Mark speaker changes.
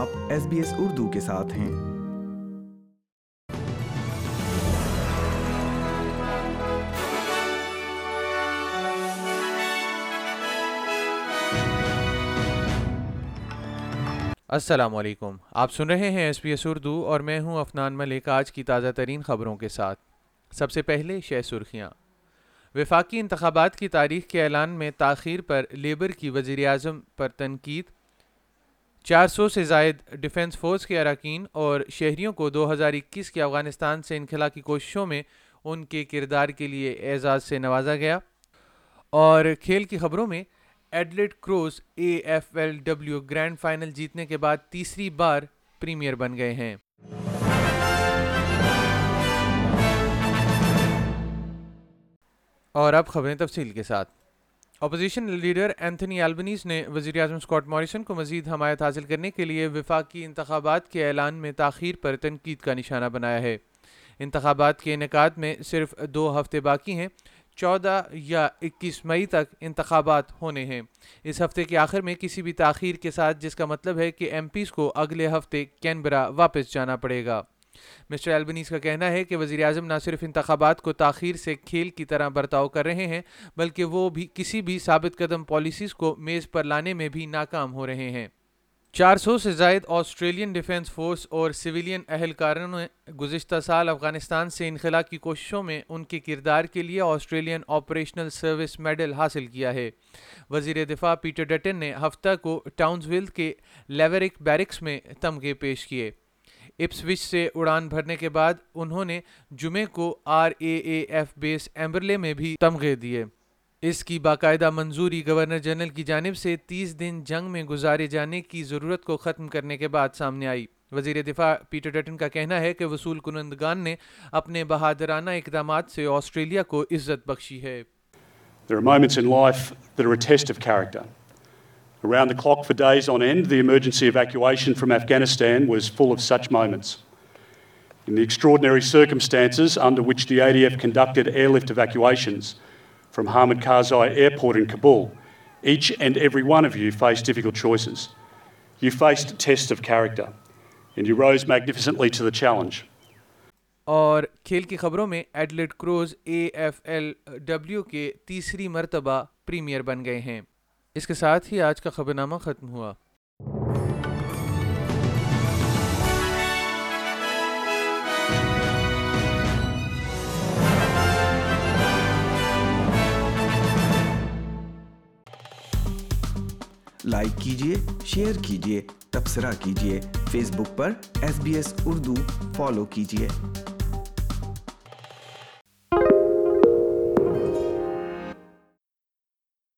Speaker 1: آپ S B S Urdu کے ساتھ ہیں۔
Speaker 2: السلام علیکم۔ آپ سن رہے ہیں ایس پی ایس اردو اور میں ہوں افنان ملک آج کی تازہ ترین خبروں کے ساتھ۔ سب سے پہلے شہ سرخیاں۔ وفاقی انتخابات کی تاریخ کے اعلان میں تاخیر پر لیبر کی وزیر اعظم پر تنقید۔ چار سو سے زائد ڈیفنس فورس کے اراکین اور شہریوں کو دو ہزار اکیس کے افغانستان سے انخلا کی کوششوں میں ان کے کردار کے لیے اعزاز سے نوازا گیا۔ اور کھیل کی خبروں میں Adelaide Crows A F L W grand final جیتنے کے بعد تیسری بار پریمیئر بن گئے ہیں۔ اور اب خبریں تفصیل کے ساتھ۔ اپوزیشن لیڈر اینتھنی البنیز نے وزیر اعظم اسکاٹ موریسن کو مزید حمایت حاصل کرنے کے لیے وفاقی انتخابات کے اعلان میں تاخیر پر تنقید کا نشانہ بنایا ہے۔ انتخابات کے انعقاد میں صرف دو ہفتے باقی ہیں، چودہ یا اکیس مئی تک انتخابات ہونے ہیں۔ اس ہفتے کے آخر میں کسی بھی تاخیر کے ساتھ، جس کا مطلب ہے کہ ایم پیز کو اگلے ہفتے کینبرا واپس جانا پڑے گا۔ مسٹر البنیز کا کہنا ہے کہ وزیر اعظم نہ صرف انتخابات کو تاخیر سے کھیل کی طرح برتاؤ کر رہے ہیں، بلکہ وہ بھی کسی بھی ثابت قدم پالیسیز کو میز پر لانے میں بھی ناکام ہو رہے ہیں۔ چار سو سے زائد آسٹریلین ڈیفنس فورس اور سویلین اہلکاروں نے گزشتہ سال افغانستان سے انخلا کی کوششوں میں ان کے کردار کے لیے آسٹریلین آپریشنل سروس میڈل حاصل کیا ہے۔ وزیر دفاع پیٹر ڈٹن نے ہفتہ کو ٹاؤنز ویل کے لیوریک بیرکس میں تمغے پیش کیے۔ اپسوچ سے اڑان بھرنے کے بعد انہوں نے جمعے کو آر اے اے ایف بیس ایمبرلے میں بھی تمغے دیے۔ اس کی باقاعدہ منظوری گورنر جنرل کی جانب سے تیس دن جنگ میں گزارے جانے کی ضرورت کو ختم کرنے کے بعد سامنے آئی۔ وزیر دفاع پیٹر ڈٹن کا کہنا ہے کہ وصول کنندگان نے اپنے بہادرانہ اقدامات سے آسٹریلیا کو عزت بخشی ہے۔
Speaker 3: There are moments in life that are a test of character. Around the clock for days on end, the emergency evacuation from Afghanistan was full of such moments. In the extraordinary circumstances under which the ADF conducted airlift evacuations from Hamid Karzai Airport in Kabul, each and every one of you faced difficult choices. You faced tests of character, and you rose magnificently to the challenge.
Speaker 2: اور کھیل کی خبروں میں Adelaide Crows A F L W کے تیسری مرتبہ premiere بن گئے ہیں اس کے ساتھ ہی آج کا خبر نامہ ختم ہوا۔
Speaker 1: لائک کیجیے شیئر کیجیے، تبصرہ کیجیے۔ فیس بک پر S B S Urdu follow کیجیے۔